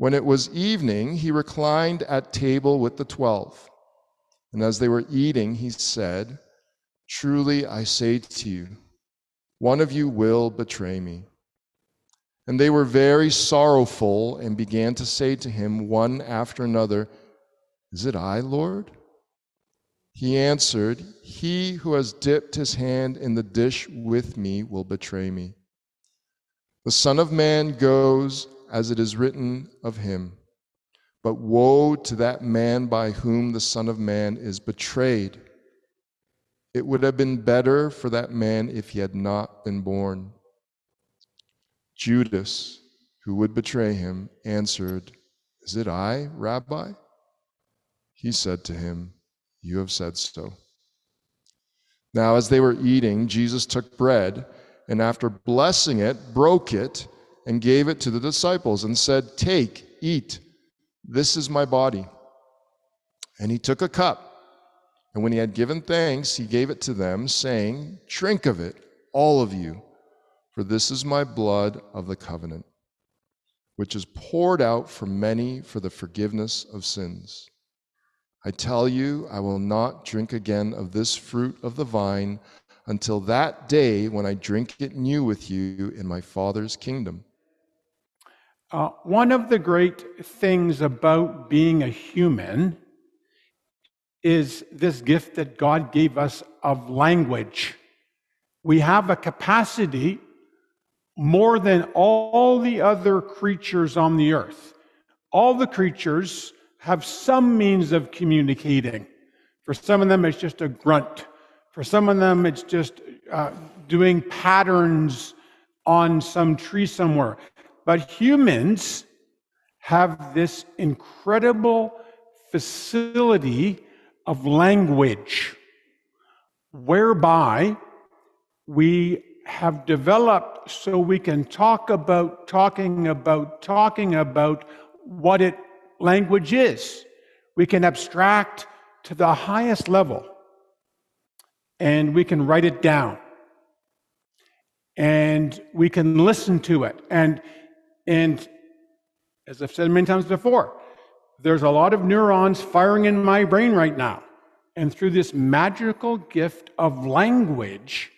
When it was evening, he reclined at table with the twelve. And as they were eating, he said, Truly I say to you, one of you will betray me. And they were very sorrowful and began to say to him one after another, Is it I, Lord? He answered, He who has dipped his hand in the dish with me will betray me. The Son of Man goes as it is written of him. But woe to that man by whom the Son of Man is betrayed. It would have been better for that man if he had not been born. Judas, who would betray him, answered, Is it I, Rabbi? He said to him, You have said so. Now, as they were eating, Jesus took bread, and after blessing it, broke it, and gave it to the disciples, and said, Take, eat. This is my body. And he took a cup, and when he had given thanks, he gave it to them, saying, Drink of it, all of you, for this is my blood of the covenant, which is poured out for many for the forgiveness of sins. I tell you, I will not drink again of this fruit of the vine until that day when I drink it new with you in my Father's kingdom. Uh, one of the great things about being a human is this gift that God gave us of language. We have a capacity more than all the other creatures on the earth. All the creatures have some means of communicating. For some of them, it's just a grunt. For some of them, it's just uh, doing patterns on some tree somewhere. But humans have this incredible facility of language whereby we have developed so we can talk about talking about talking about what it language is. We can abstract to the highest level and we can write it down and we can listen to it and and as I've said many times before, there's a lot of neurons firing in my brain right now. And through this magical gift of language,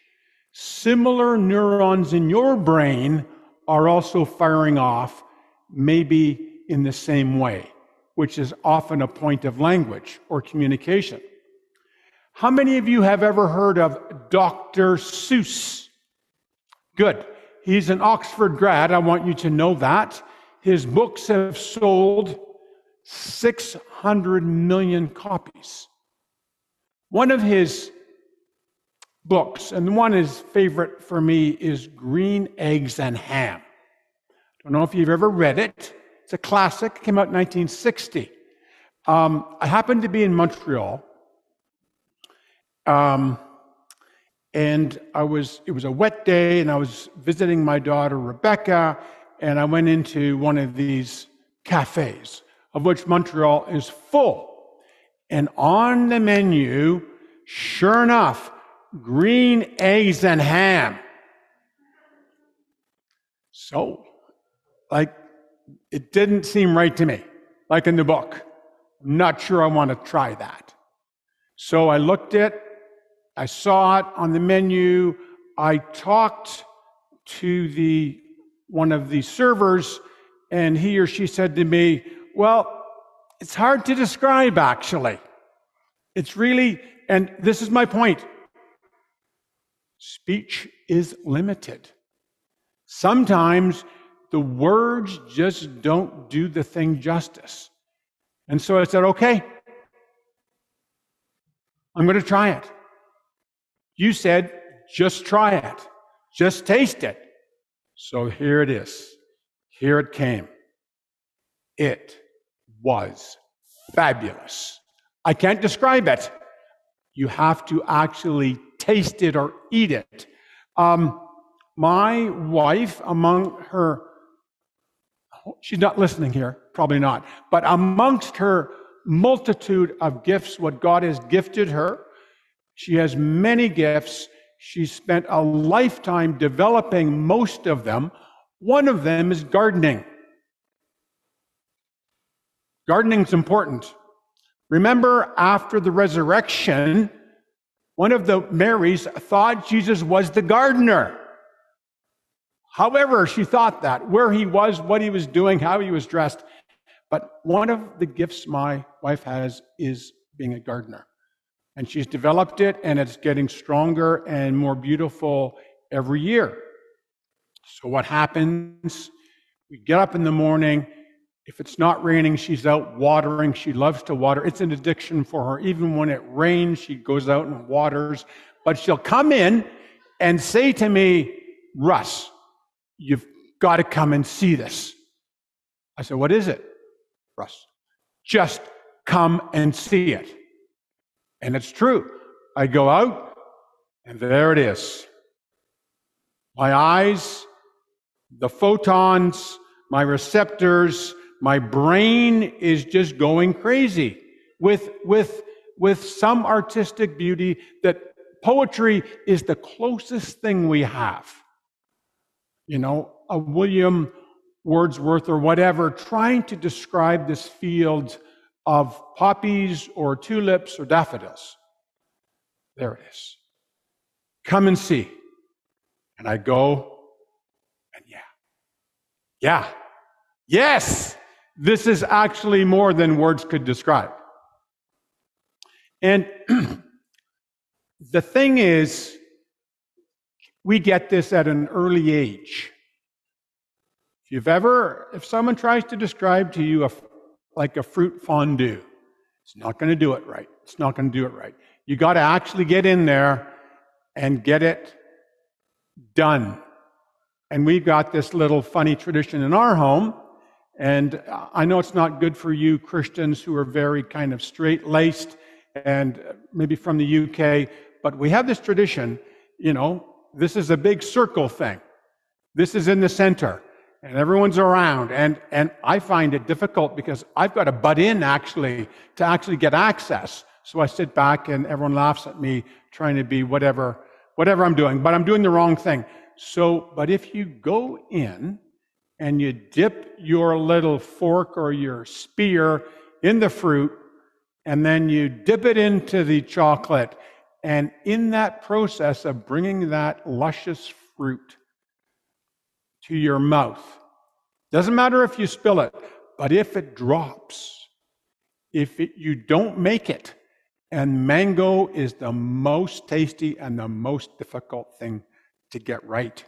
similar neurons in your brain are also firing off, maybe in the same way, which is often a point of language or communication. How many of you have ever heard of Dr. Seuss? Good. He's an Oxford grad. I want you to know that. His books have sold 600 million copies. One of his books, and one is favorite for me, is Green Eggs and Ham. Don't know if you've ever read it. It's a classic. It came out in 1960. Um, I happened to be in Montreal. Um, and I was, it was a wet day, and I was visiting my daughter Rebecca, and I went into one of these cafes, of which Montreal is full. And on the menu, sure enough, green eggs and ham. So, like, it didn't seem right to me, like in the book. I'm not sure I want to try that. So I looked at I saw it on the menu. I talked to the one of the servers, and he or she said to me, Well, it's hard to describe actually. It's really, and this is my point speech is limited. Sometimes the words just don't do the thing justice. And so I said, Okay, I'm going to try it. You said, just try it, just taste it. So here it is. Here it came. It was fabulous. I can't describe it. You have to actually taste it or eat it. Um, my wife, among her, she's not listening here, probably not, but amongst her multitude of gifts, what God has gifted her, she has many gifts. She spent a lifetime developing most of them. One of them is gardening. Gardening is important. Remember, after the resurrection, one of the Marys thought Jesus was the gardener. However, she thought that, where he was, what he was doing, how he was dressed. But one of the gifts my wife has is being a gardener. And she's developed it, and it's getting stronger and more beautiful every year. So, what happens? We get up in the morning, if it's not raining, she's out watering. She loves to water. It's an addiction for her. Even when it rains, she goes out and waters. But she'll come in and say to me, Russ, you've got to come and see this. I said, What is it, Russ? Just come and see it. And it's true. I go out, and there it is. My eyes, the photons, my receptors, my brain is just going crazy with, with, with some artistic beauty that poetry is the closest thing we have. You know, a William Wordsworth or whatever trying to describe this field of poppies or tulips or daffodils. There it is. Come and see. And I go, and yeah. Yeah. Yes. This is actually more than words could describe. And the thing is, we get this at an early age. If you've ever, if someone tries to describe to you a, like a fruit fondue, it's not going to do it right. It's not going to do it right. You got to actually get in there and get it done. And we've got this little funny tradition in our home and I know it's not good for you Christians who are very kind of straight laced and maybe from the UK, but we have this tradition, you know, this is a big circle thing. This is in the center and everyone's around. And, and I find it difficult because I've got to butt in actually to actually get access. So I sit back and everyone laughs at me trying to be whatever, whatever I'm doing, but I'm doing the wrong thing. So, but if you go in and you dip your little fork or your spear in the fruit, and then you dip it into the chocolate. And in that process of bringing that luscious fruit to your mouth, doesn't matter if you spill it, but if it drops, if it, you don't make it, and mango is the most tasty and the most difficult thing to get right.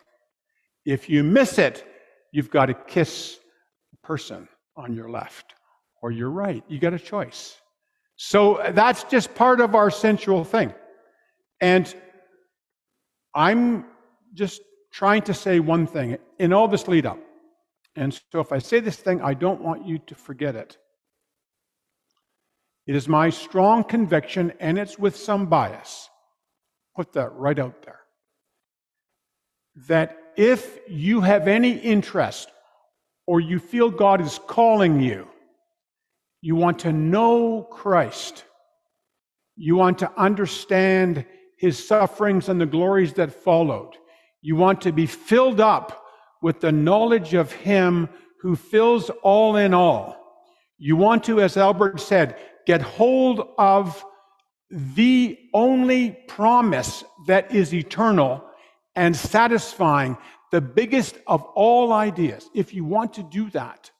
If you miss it, you've got to kiss the person on your left or your right. You got a choice. So uh, that's just part of our sensual thing. And I'm just trying to say one thing in all this lead up. And so if I say this thing, I don't want you to forget it. It is my strong conviction, and it's with some bias. Put that right out there. That if you have any interest or you feel God is calling you, you want to know Christ, you want to understand his sufferings and the glories that followed, you want to be filled up with the knowledge of him who fills all in all. You want to, as Albert said, get hold of the only promise that is eternal and satisfying, the biggest of all ideas. If you want to do that,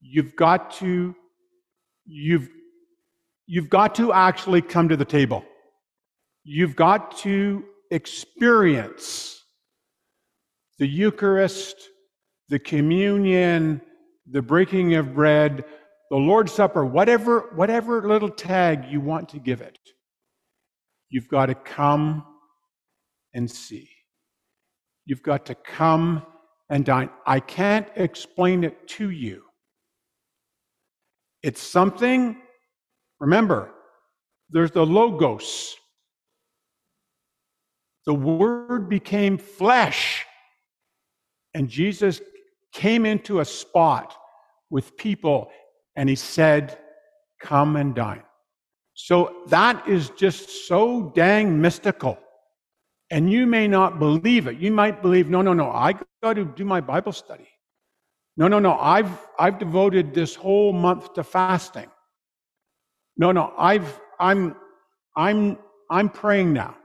you've got to you've you've got to actually come to the table. You've got to experience the Eucharist, the communion, the breaking of bread, the Lord's Supper, whatever, whatever little tag you want to give it. You've got to come and see. You've got to come and dine. I can't explain it to you. It's something, remember, there's the Logos. The Word became flesh. And Jesus came into a spot with people and he said, Come and dine. So that is just so dang mystical. And you may not believe it. You might believe, no, no, no, I got to do my Bible study. No, no, no, I've, I've devoted this whole month to fasting. No, no, I've, I'm, I'm, I'm praying now.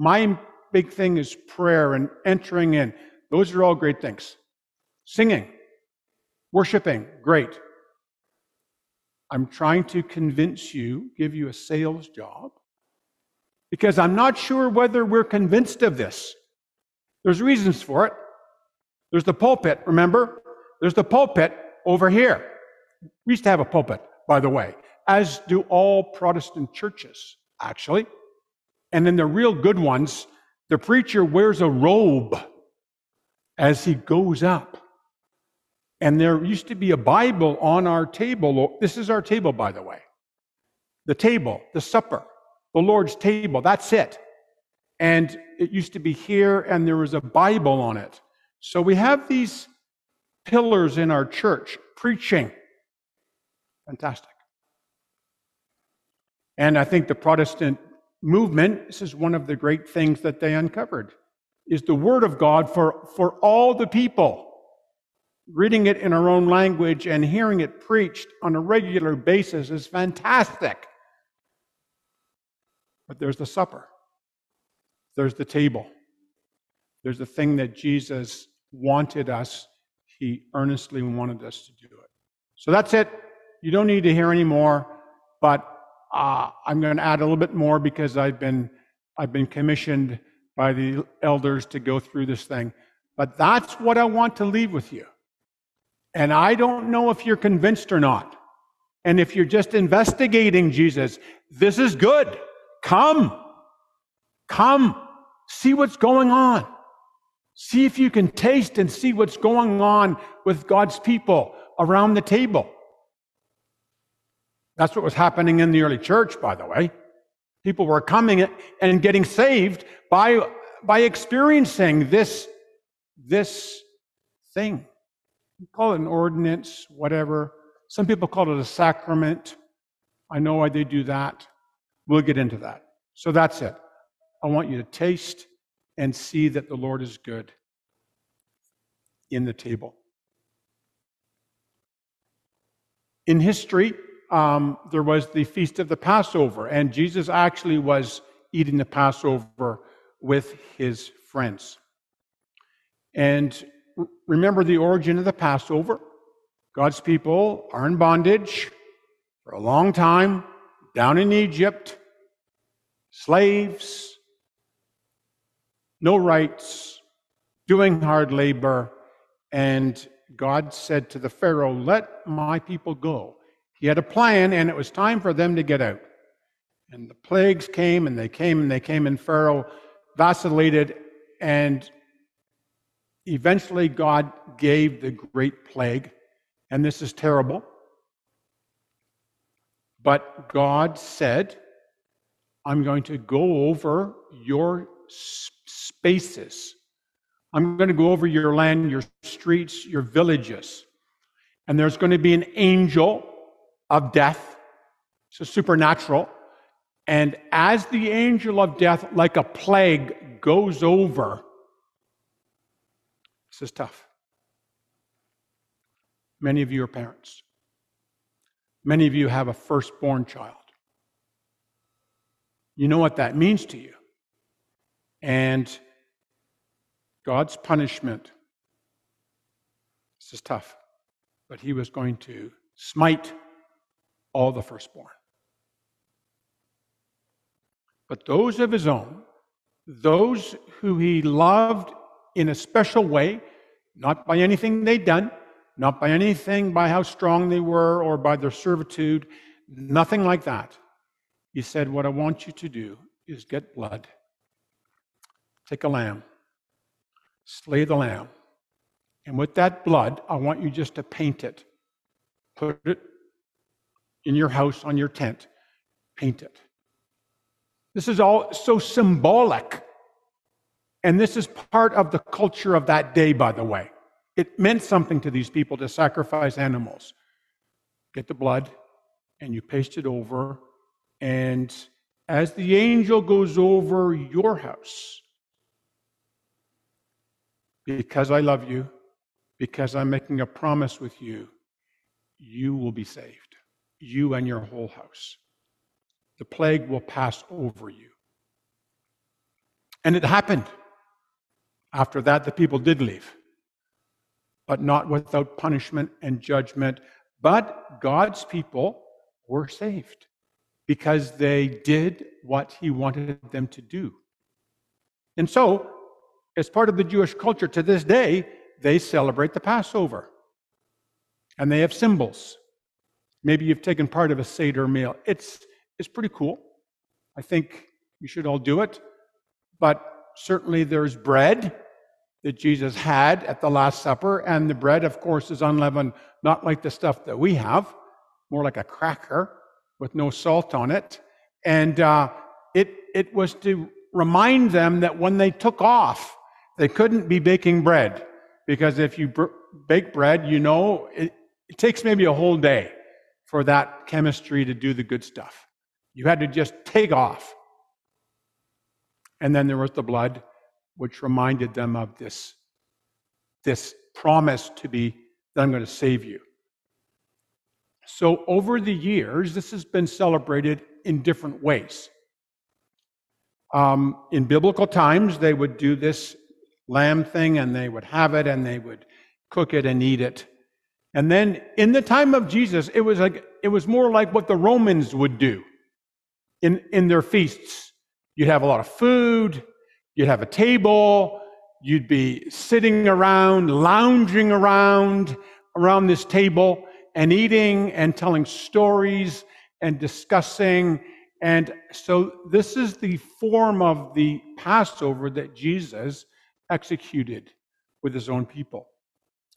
My big thing is prayer and entering in. Those are all great things. Singing, worshiping, great. I'm trying to convince you, give you a sales job, because I'm not sure whether we're convinced of this. There's reasons for it. There's the pulpit, remember? There's the pulpit over here. We used to have a pulpit, by the way, as do all Protestant churches, actually. And then the real good ones, the preacher wears a robe as he goes up. And there used to be a Bible on our table. This is our table, by the way. The table, the supper, the Lord's table, that's it. And it used to be here, and there was a Bible on it. So we have these pillars in our church preaching. Fantastic. And I think the Protestant movement, this is one of the great things that they uncovered, is the Word of God for, for all the people reading it in our own language and hearing it preached on a regular basis is fantastic. But there's the supper, there's the table, there's the thing that Jesus wanted us, he earnestly wanted us to do it. So that's it. You don't need to hear any more, but uh, I'm going to add a little bit more because I've been I've been commissioned by the elders to go through this thing. But that's what I want to leave with you. And I don't know if you're convinced or not. And if you're just investigating Jesus, this is good. Come. Come. See what's going on. See if you can taste and see what's going on with God's people around the table. That's what was happening in the early church, by the way. People were coming and getting saved by, by experiencing this, this thing. You call it an ordinance, whatever. Some people call it a sacrament. I know why they do that. We'll get into that. So that's it. I want you to taste and see that the Lord is good in the table. In history, um, there was the feast of the Passover, and Jesus actually was eating the Passover with his friends. And remember the origin of the Passover. God's people are in bondage for a long time, down in Egypt, slaves, no rights, doing hard labor. And God said to the Pharaoh, Let my people go. He had a plan, and it was time for them to get out. And the plagues came, and they came, and they came, and Pharaoh vacillated, and eventually God gave the great plague, and this is terrible. But God said, I'm going to go over your spaces. I'm going to go over your land, your streets, your villages. And there's going to be an angel of death. So supernatural. And as the angel of death, like a plague, goes over, this is tough. Many of you are parents. Many of you have a firstborn child. You know what that means to you. And God's punishment, this is tough, but He was going to smite all the firstborn. But those of His own, those who He loved in a special way, not by anything they'd done, not by anything by how strong they were or by their servitude, nothing like that. He said, What I want you to do is get blood, take a lamb, slay the lamb, and with that blood, I want you just to paint it. Put it in your house, on your tent, paint it. This is all so symbolic. And this is part of the culture of that day, by the way. It meant something to these people to sacrifice animals. Get the blood and you paste it over. And as the angel goes over your house, because I love you, because I'm making a promise with you, you will be saved, you and your whole house. The plague will pass over you. And it happened. After that, the people did leave, but not without punishment and judgment. But God's people were saved because they did what he wanted them to do. And so, as part of the Jewish culture to this day, they celebrate the Passover. And they have symbols. Maybe you've taken part of a Seder meal. It's, it's pretty cool. I think you should all do it. But certainly there's bread that Jesus had at the Last Supper. And the bread, of course, is unleavened, not like the stuff that we have, more like a cracker with no salt on it. And uh, it, it was to remind them that when they took off, they couldn't be baking bread. Because if you br- bake bread, you know, it, it takes maybe a whole day for that chemistry to do the good stuff. You had to just take off. And then there was the blood, which reminded them of this, this promise to be that I'm going to save you. So over the years, this has been celebrated in different ways. Um, in biblical times, they would do this lamb thing and they would have it and they would cook it and eat it. And then in the time of Jesus, it was like it was more like what the Romans would do in, in their feasts. You'd have a lot of food, you'd have a table, you'd be sitting around, lounging around around this table and eating and telling stories and discussing. And so this is the form of the Passover that Jesus executed with his own people.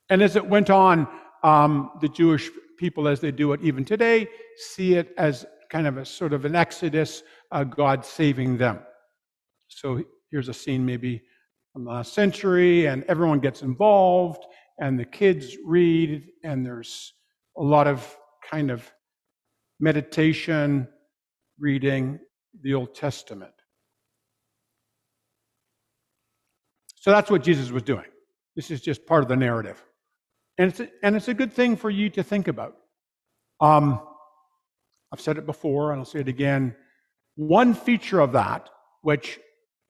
And as it went on, um, the Jewish people, as they do it even today, see it as kind of a sort of an exodus, uh, God saving them. So here's a scene maybe from the last century, and everyone gets involved, and the kids read, and there's a lot of kind of meditation, reading the Old Testament. So that's what Jesus was doing. This is just part of the narrative. And it's a, and it's a good thing for you to think about. Um, I've said it before, and I'll say it again. One feature of that, which,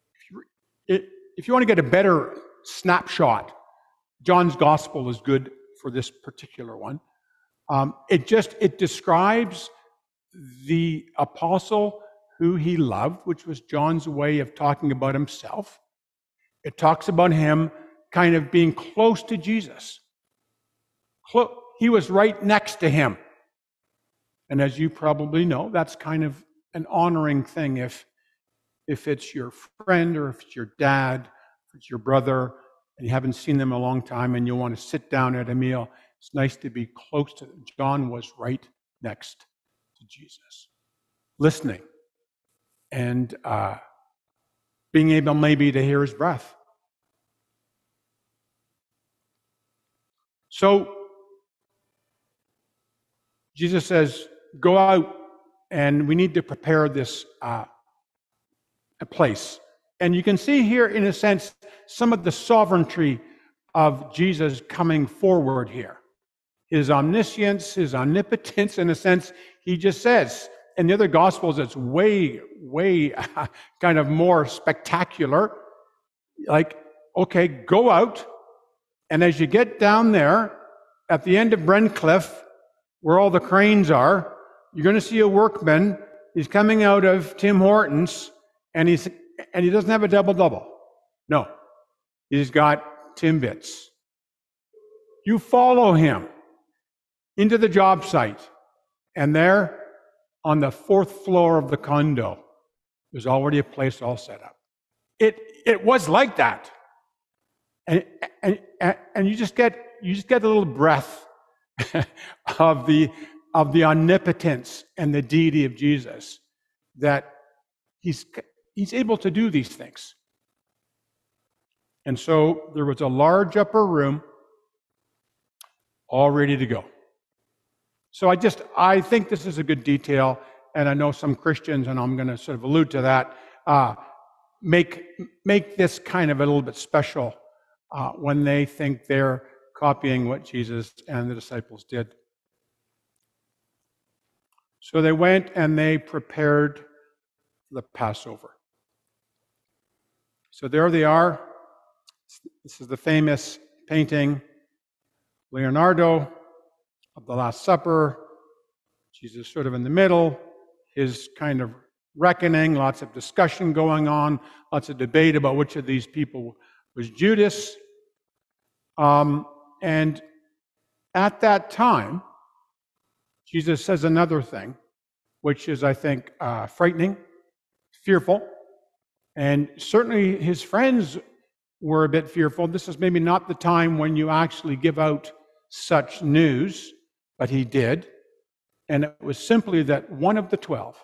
if you, if you want to get a better snapshot, John's gospel is good for this particular one. Um, it just it describes the apostle who he loved, which was John's way of talking about himself. It talks about him kind of being close to Jesus. He was right next to him. And as you probably know, that's kind of an honoring thing if, if it's your friend or if it's your dad, if it's your brother, and you haven't seen them a long time and you want to sit down at a meal. It's nice to be close to them. John was right next to Jesus, listening and uh, being able maybe to hear his breath. So Jesus says, Go out and we need to prepare this uh, place. And you can see here, in a sense, some of the sovereignty of Jesus coming forward here. His omniscience, his omnipotence, in a sense, he just says, in the other gospels, it's way, way kind of more spectacular. Like, okay, go out, and as you get down there, at the end of Brentcliffe, where all the cranes are, you're going to see a workman. He's coming out of Tim Hortons, and he's and he doesn't have a double double. No, he's got Timbits. You follow him into the job site, and there, on the fourth floor of the condo, there's already a place all set up. It it was like that, and and and you just get you just get a little breath of the of the omnipotence and the deity of Jesus that he's, he's able to do these things. And so there was a large upper room all ready to go. So I just, I think this is a good detail, and I know some Christians, and I'm going to sort of allude to that, uh, make, make this kind of a little bit special uh, when they think they're copying what Jesus and the disciples did. So they went and they prepared the Passover. So there they are. This is the famous painting, Leonardo of the Last Supper. Jesus sort of in the middle, his kind of reckoning, lots of discussion going on, lots of debate about which of these people was Judas. Um, and at that time, Jesus says another thing, which is, I think, uh, frightening, fearful. And certainly his friends were a bit fearful. This is maybe not the time when you actually give out such news, but he did. And it was simply that one of the twelve,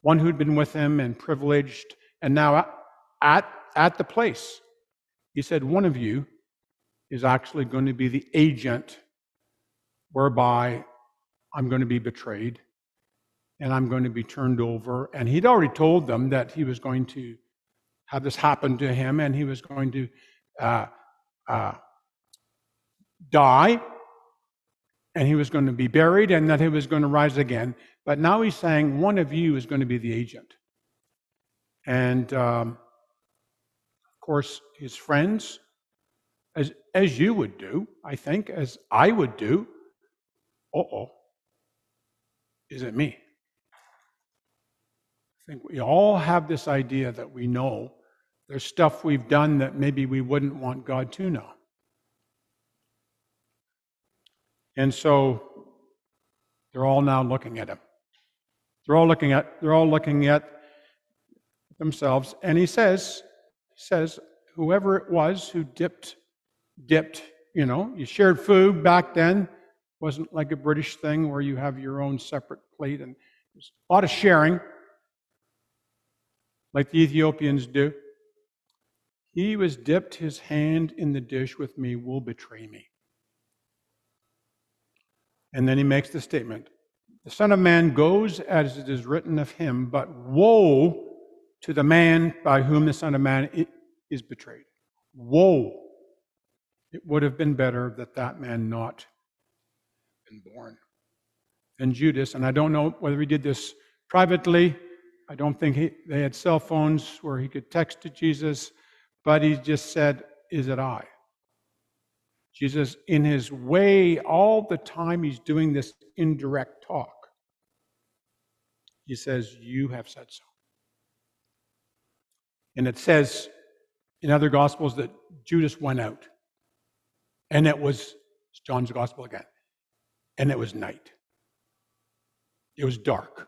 one who'd been with him and privileged, and now at, at the place, he said, One of you is actually going to be the agent whereby I'm going to be betrayed and I'm going to be turned over. And he'd already told them that he was going to have this happen to him and he was going to uh, uh, die and he was going to be buried and that he was going to rise again. But now he's saying one of you is going to be the agent. And um, of course, his friends, as, as you would do, I think, as I would do, uh oh, is it me? I think we all have this idea that we know there's stuff we've done that maybe we wouldn't want God to know. And so they're all now looking at him. They're all looking at they're all looking at themselves. And he says, he says, whoever it was who dipped, dipped, you know, you shared food back then. wasn't like a British thing where you have your own separate plate and there's a lot of sharing, like the Ethiopians do. He was dipped his hand in the dish with me will betray me. And then he makes the statement The Son of Man goes as it is written of him, but woe to the man by whom the Son of Man is betrayed. Woe. It would have been better that that man not been born. And Judas, and I don't know whether he did this privately. I don't think he, they had cell phones where he could text to Jesus, but he just said, Is it I? Jesus, in his way, all the time he's doing this indirect talk, he says, You have said so. And it says in other gospels that Judas went out. And it was John's gospel again. And it was night. It was dark.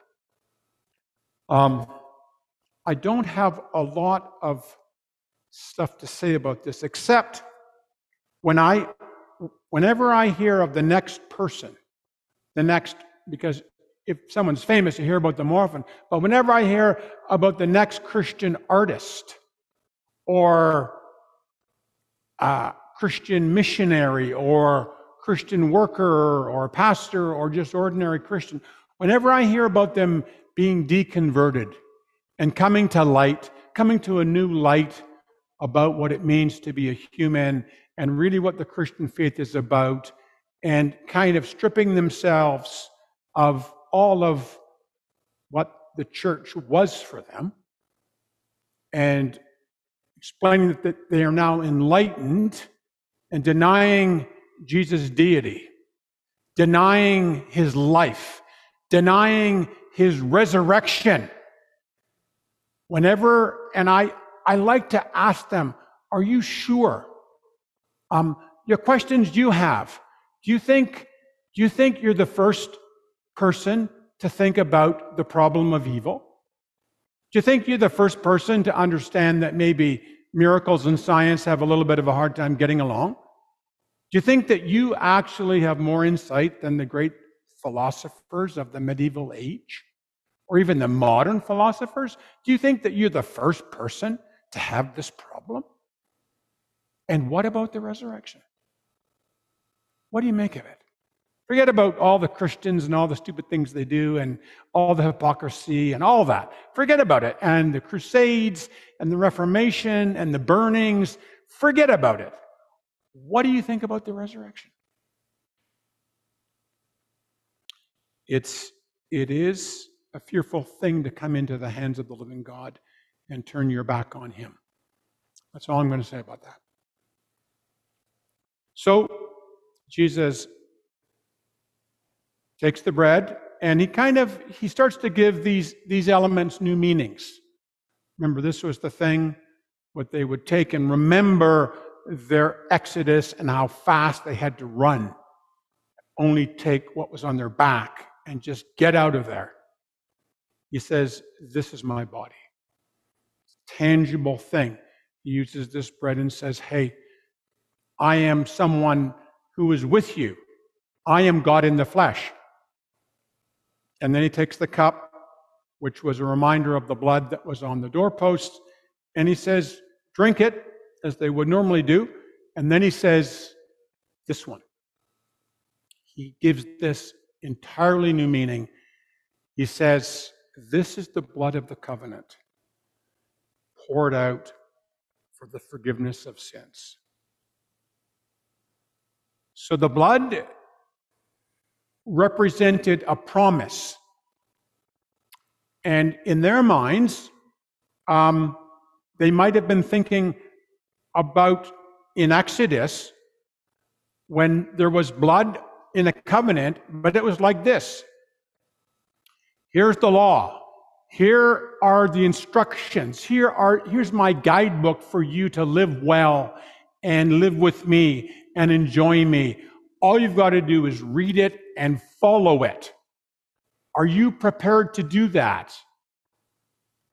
Um, I don't have a lot of stuff to say about this, except when I, whenever I hear of the next person, the next, because if someone's famous, you hear about them often, but whenever I hear about the next Christian artist or uh, Christian missionary or Christian worker or pastor or just ordinary Christian, whenever I hear about them being deconverted and coming to light, coming to a new light about what it means to be a human and really what the Christian faith is about and kind of stripping themselves of all of what the church was for them and explaining that they are now enlightened and denying Jesus' deity, denying his life, denying his resurrection. Whenever, and I, I like to ask them, are you sure um, your questions you have. Do you think, do you think you're the first person to think about the problem of evil? Do you think you're the first person to understand that maybe miracles and science have a little bit of a hard time getting along? Do you think that you actually have more insight than the great philosophers of the medieval age or even the modern philosophers? Do you think that you're the first person to have this problem? And what about the resurrection? What do you make of it? Forget about all the Christians and all the stupid things they do and all the hypocrisy and all that. Forget about it. And the Crusades and the Reformation and the burnings. Forget about it. What do you think about the resurrection? It's, it is a fearful thing to come into the hands of the living God and turn your back on Him. That's all I'm going to say about that. So, Jesus takes the bread and he kind of he starts to give these these elements new meanings remember this was the thing what they would take and remember their exodus and how fast they had to run. Only take what was on their back and just get out of there. He says this is my body. Tangible thing. He uses this bread and says hey i am someone who is with you. I am god in the flesh. And then he takes the cup, which was a reminder of the blood that was on the doorpost, and he says, Drink it, as they would normally do. And then he says, This one. He gives this entirely new meaning. He says, This is the blood of the covenant poured out for the forgiveness of sins. So the blood represented a promise. And in their minds, um, they might have been thinking about in Exodus when there was blood in a covenant, but it was like this. Here's the law. Here are the instructions. Here are, here's my guidebook for you to live well and live with me and enjoy me. All you've got to do is read it and follow it. Are you prepared to do that?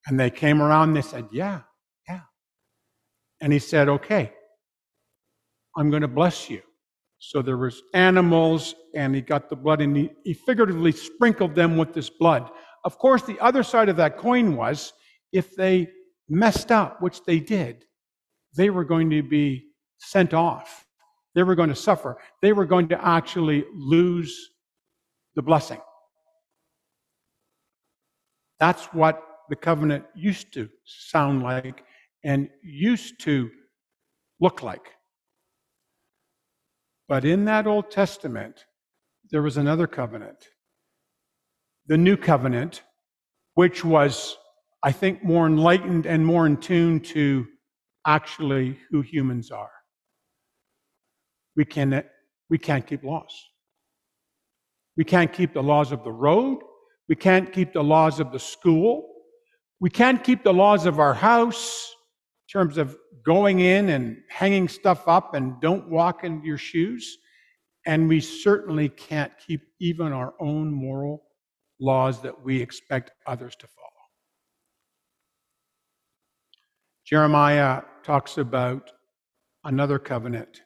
And they came around and they said, Yeah, yeah. And he said, Okay, I'm going to bless you. So there was animals, and he got the blood, and he, he figuratively sprinkled them with this blood. Of course, the other side of that coin was if they messed up, which they did, they were going to be sent off. They were going to suffer. They were going to actually lose the blessing. That's what the covenant used to sound like and used to look like. But in that Old Testament, there was another covenant, the new covenant, which was, I think, more enlightened and more in tune to actually who humans are we, can, we can't keep laws. We can't keep the laws of the road. We can't keep the laws of the school. We can't keep the laws of our house terms of going in and hanging stuff up and don't walk in your shoes. And we certainly can't keep even our own moral laws that we expect others to follow. Jeremiah talks about another covenant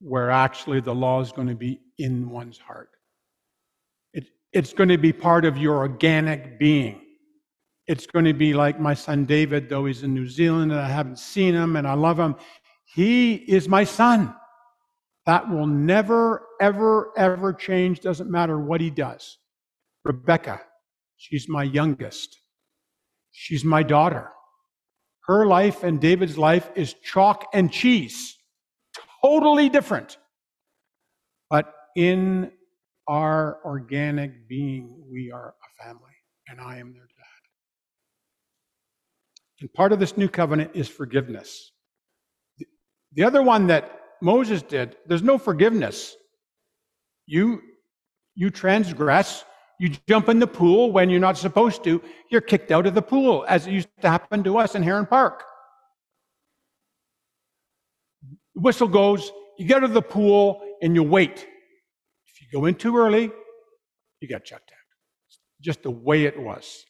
where actually the law is going to be in one's heart. It, it's going to be part of your organic being. It's going to be like my son David, though he's in New Zealand and I haven't seen him and I love him. He is my son. That will never, ever, ever change. Doesn't matter what he does. Rebecca, she's my youngest. She's my daughter. Her life and David's life is chalk and cheese totally different. But in our organic being, we are a family, and I am their. And part of this new covenant is forgiveness. The other one that Moses did, there's no forgiveness. You, you transgress, you jump in the pool when you're not supposed to, you're kicked out of the pool, as it used to happen to us in Heron Park. The whistle goes, you get to the pool, and you wait. If you go in too early, you get shut down. Just the way it was.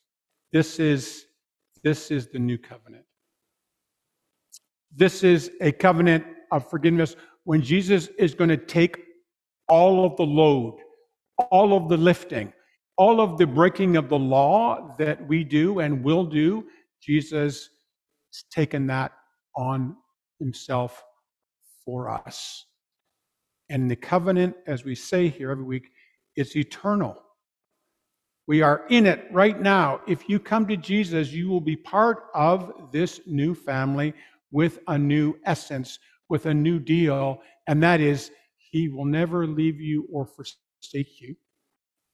This is, this is the new covenant. This is a covenant of forgiveness when Jesus is going to take all of the load, all of the lifting, all of the breaking of the law that we do and will do, Jesus has taken that on himself for us. And the covenant, as we say here every week, is eternal. We are in it right now. If you come to Jesus, you will be part of this new family with a new essence, with a new deal, and that is He will never leave you or forsake you.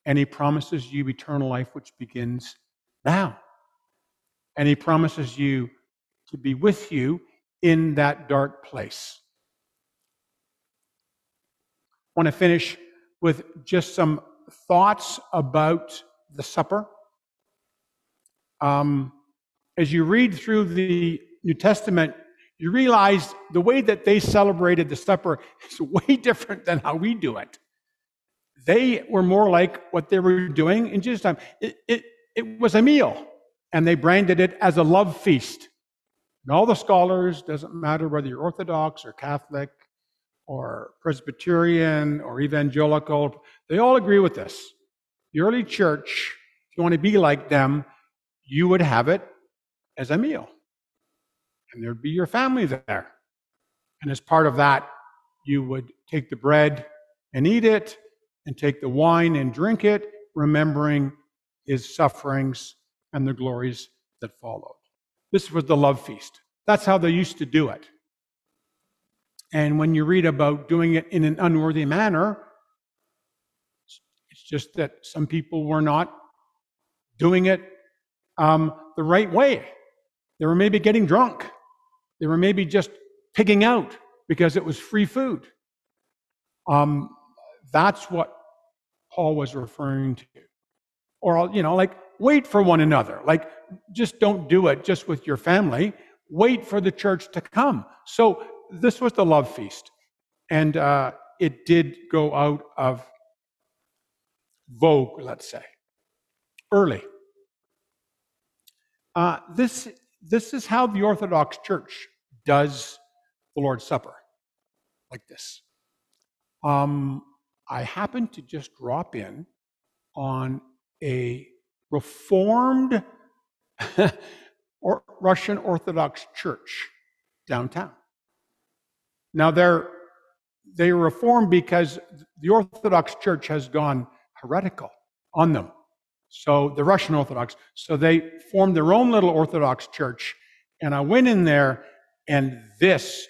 And He promises you eternal life, which begins now. And He promises you to be with you in that dark place. I want to finish with just some thoughts about the supper. Um, as you read through the New Testament, you realize the way that they celebrated the supper is way different than how we do it. They were more like what they were doing in Jesus' time. It, it, it was a meal, and they branded it as a love feast. And all the scholars, doesn't matter whether you're Orthodox or Catholic or Presbyterian or evangelical, they all agree with this. The early church, if you want to be like them, you would have it as a meal. And there'd be your family there. And as part of that, you would take the bread and eat it, and take the wine and drink it, remembering his sufferings and the glories that followed. This was the love feast. That's how they used to do it. And when you read about doing it in an unworthy manner, just that some people were not doing it um, the right way. They were maybe getting drunk. They were maybe just pigging out because it was free food. Um, that's what Paul was referring to. Or, you know, like, wait for one another. Like, just don't do it just with your family. Wait for the church to come. So, this was the love feast. And uh, it did go out of vogue, let's say, early. Uh, this, this is how the Orthodox Church does the Lord's Supper, like this. Um, I happened to just drop in on a Reformed or Russian Orthodox church downtown. Now they're they reformed because the Orthodox Church has gone heretical on them. So the Russian Orthodox, so they formed their own little Orthodox church, and I went in there, and this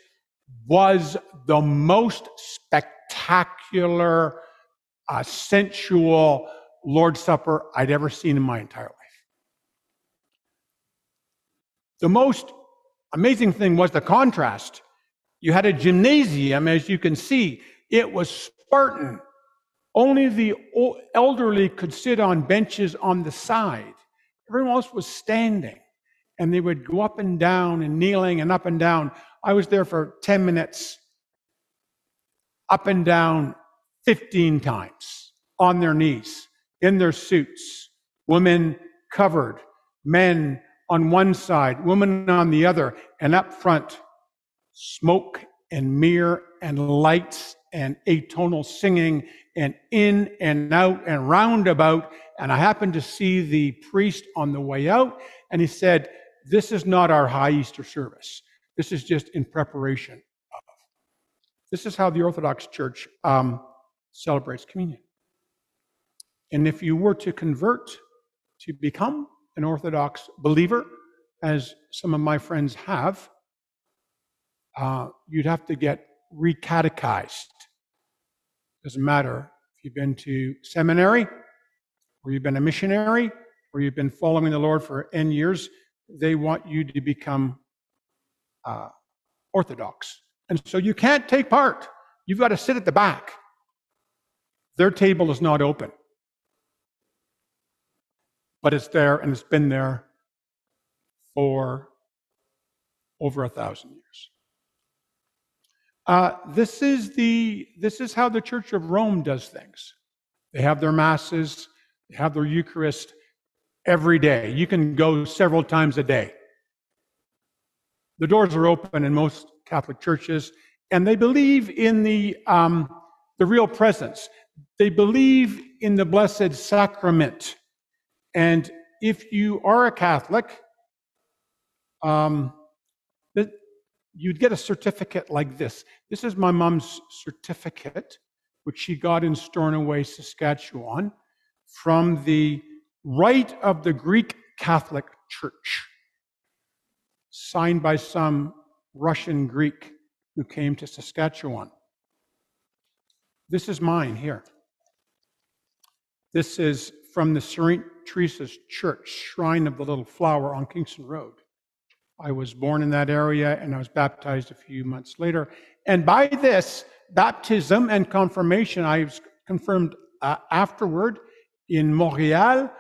was the most spectacular, uh, sensual Lord's Supper I'd ever seen in my entire life. The most amazing thing was the contrast. You had a gymnasium, as you can see, it was Spartan. Only the elderly could sit on benches on the side. Everyone else was standing. And they would go up and down and kneeling and up and down. I was there for 10 minutes, up and down 15 times on their knees, in their suits, women covered, men on one side, women on the other, and up front, smoke and mirror and lights and atonal singing and in and out and roundabout. And I happened to see the priest on the way out, and he said, This is not our high Easter service. This is just in preparation of. This is how the Orthodox Church um, celebrates communion. And if you were to convert to become an Orthodox believer, as some of my friends have, uh, you'd have to get recatechized. Doesn't matter if you've been to seminary, or you've been a missionary, or you've been following the Lord for N years, they want you to become uh, Orthodox. And so you can't take part. You've got to sit at the back. Their table is not open but it's there and it's been there for over a thousand years. Uh, this is the this is how the Church of Rome does things. They have their masses, they have their Eucharist every day. You can go several times a day. The doors are open in most Catholic churches, and they believe in the um, the real presence. they believe in the Blessed Sacrament. And if you are a Catholic, um, you'd get a certificate like this. This is my mom's certificate, which she got in Stornoway, Saskatchewan, from the Rite of the Greek Catholic Church, signed by some Russian Greek who came to Saskatchewan. This is mine here. This is from the St. Teresa's Church, Shrine of the Little Flower on Kingston Road. I was born in that area and I was baptized a few months later. And by this baptism and confirmation, I was confirmed uh, afterward in Montreal.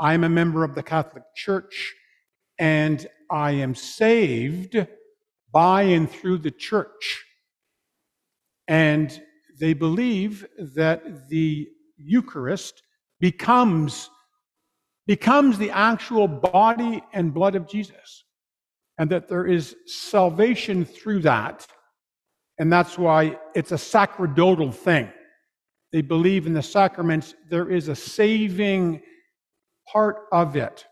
I'm a member of the Catholic Church and I am saved by and through the church. And they believe that the Eucharist becomes, becomes the actual body and blood of Jesus, and that there is salvation through that. And that's why it's a sacerdotal thing. They believe in the sacraments, there is a saving part of it.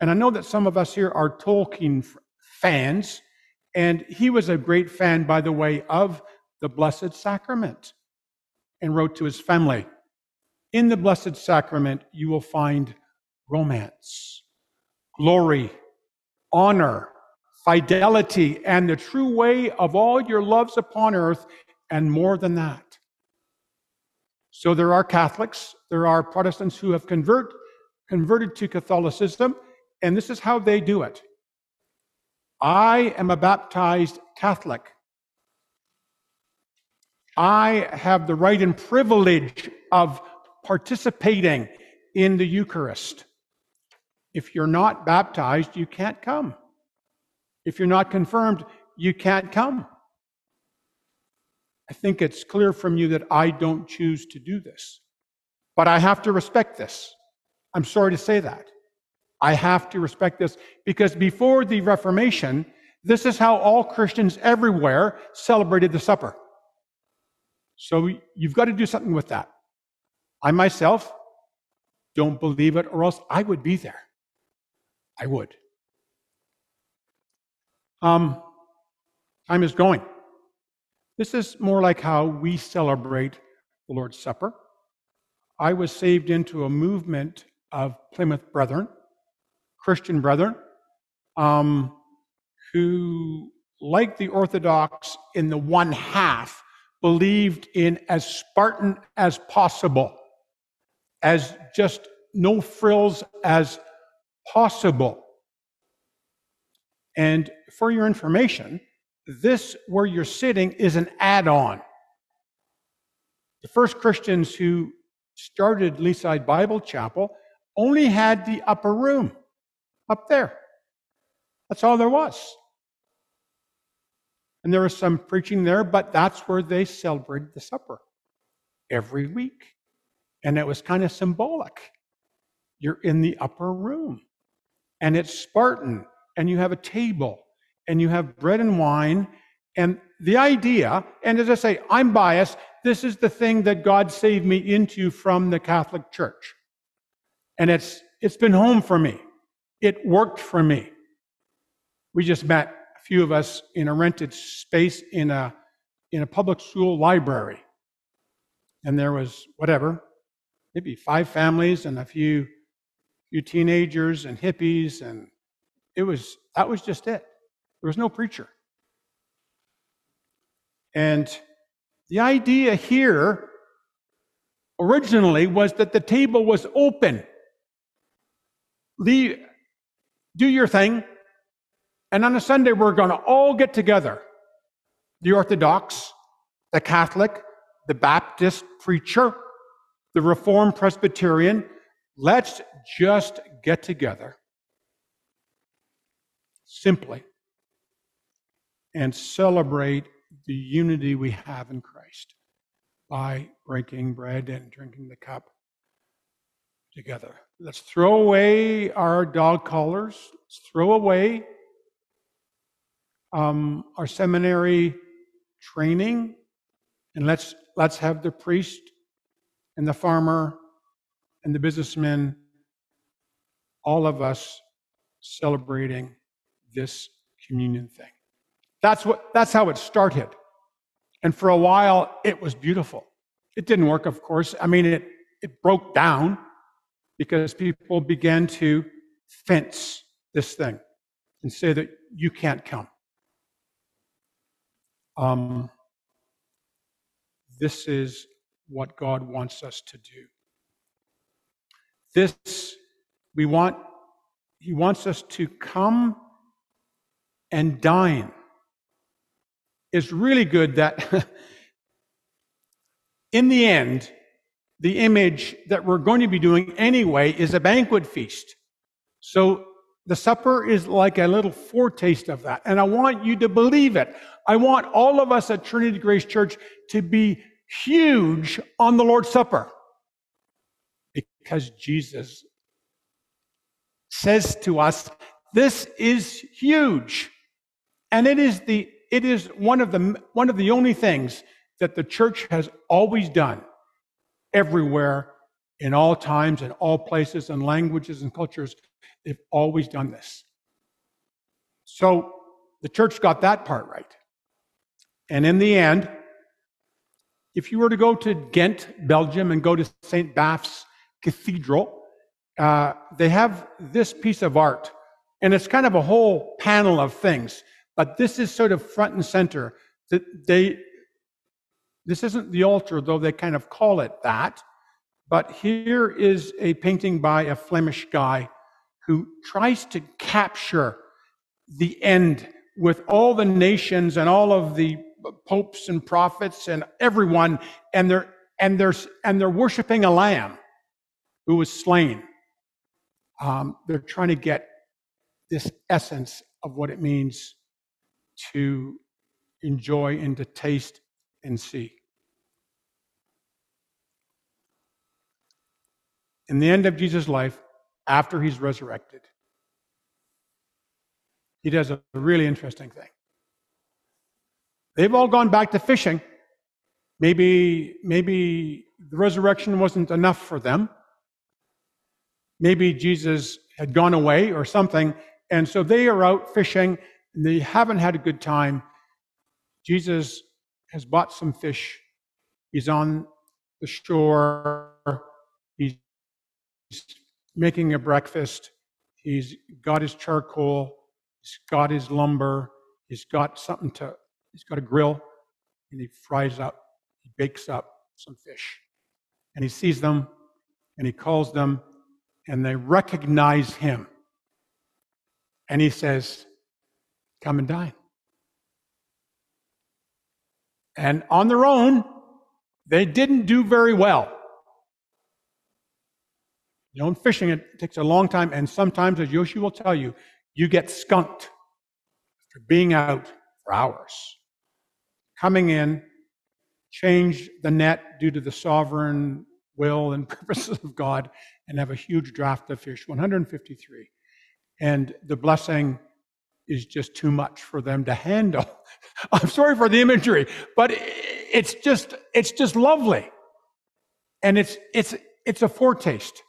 And I know that some of us here are Tolkien fans, and he was a great fan, by the way, of the Blessed Sacrament and wrote to his family In the Blessed Sacrament, you will find romance, glory, honor, fidelity, and the true way of all your loves upon earth, and more than that. So there are Catholics, there are Protestants who have convert, converted to Catholicism, and this is how they do it. I am a baptized Catholic. I have the right and privilege of participating in the Eucharist. If you're not baptized, you can't come. If you're not confirmed, you can't come. I think it's clear from you that I don't choose to do this. But I have to respect this. I'm sorry to say that. I have to respect this because before the Reformation, this is how all Christians everywhere celebrated the supper. So you've got to do something with that. I myself don't believe it, or else I would be there. I would. Um, time is going. This is more like how we celebrate the Lord's Supper. I was saved into a movement of Plymouth Brethren, Christian brethren, um, who, like the Orthodox in the one half, believed in as Spartan as possible, as just no frills as possible. And for your information, this where you're sitting is an add on. The first Christians who started Leaside Bible Chapel only had the upper room up there. That's all there was. And there was some preaching there, but that's where they celebrated the supper every week. And it was kind of symbolic. You're in the upper room, and it's Spartan, and you have a table, and you have bread and wine. And the idea, and as I say, I'm biased, this is the thing that God saved me into from the Catholic Church. And it's it's been home for me. It worked for me. We just met a few of us in a rented space in a in a public school library. And there was whatever, maybe five families and a few few teenagers and hippies and it was that was just it. There was no preacher. And the idea here originally was that the table was open. Leave, do your thing, and on a Sunday, we're going to all get together the Orthodox, the Catholic, the Baptist preacher, the Reformed Presbyterian. Let's just get together simply and celebrate the unity we have in Christ by breaking bread and drinking the cup together. Let's throw away our dog collars. Let's throw away um, our seminary training, and let's let's have the priest and the farmer and the businessmen, all of us celebrating this communion thing. That's what that's how it started. And for a while it was beautiful. It didn't work, of course. I mean it it broke down because people began to fence this thing and say that you can't come. Um, this is what God wants us to do. This, we want, He wants us to come and dine. It's really good that in the end, the image that we're going to be doing anyway is a banquet feast. So the supper is like a little foretaste of that. And I want you to believe it. I want all of us at Trinity Grace Church to be huge on the Lord's Supper because Jesus says to us, this is huge. And it is the it is one of the one of the only things that the church has always done everywhere in all times in all places and languages and cultures they've always done this so the church got that part right and in the end if you were to go to ghent belgium and go to st Bavo's cathedral uh, they have this piece of art and it's kind of a whole panel of things but this is sort of front and center that they this isn't the altar, though they kind of call it that. But here is a painting by a Flemish guy who tries to capture the end with all the nations and all of the popes and prophets and everyone, and they're and they're and they're worshiping a lamb who was slain. Um, they're trying to get this essence of what it means to enjoy and to taste and see. In the end of Jesus' life, after he's resurrected, he does a really interesting thing. They've all gone back to fishing. Maybe, maybe the resurrection wasn't enough for them. Maybe Jesus had gone away or something, and so they are out fishing and they haven't had a good time. Jesus has bought some fish. He's on the shore. He's making a breakfast. He's got his charcoal. He's got his lumber. He's got something to, he's got a grill. And he fries up, he bakes up some fish. And he sees them and he calls them and they recognize him. And he says, Come and dine. And on their own, they didn't do very well. You know, fishing, it takes a long time, and sometimes, as Yoshi will tell you, you get skunked after being out for hours. Coming in, change the net due to the sovereign will and purposes of God, and have a huge draft of fish 153. And the blessing is just too much for them to handle. I'm sorry for the imagery, but it's just it's just lovely. And it's it's it's a foretaste.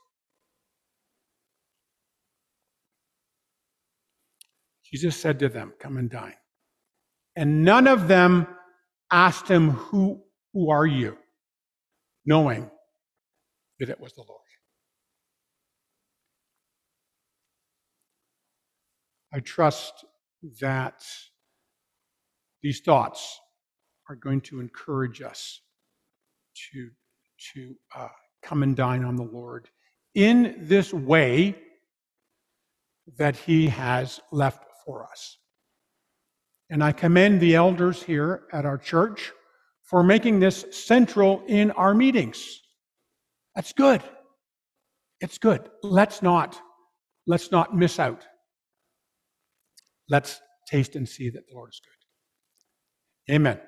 Jesus said to them, Come and dine. And none of them asked him, Who, who are you? knowing that it was the Lord. I trust that these thoughts are going to encourage us to, to uh, come and dine on the Lord in this way that He has left for us. And I commend the elders here at our church for making this central in our meetings. That's good. It's good. Let's not, let's not miss out. Let's taste and see that the Lord is good. Amen.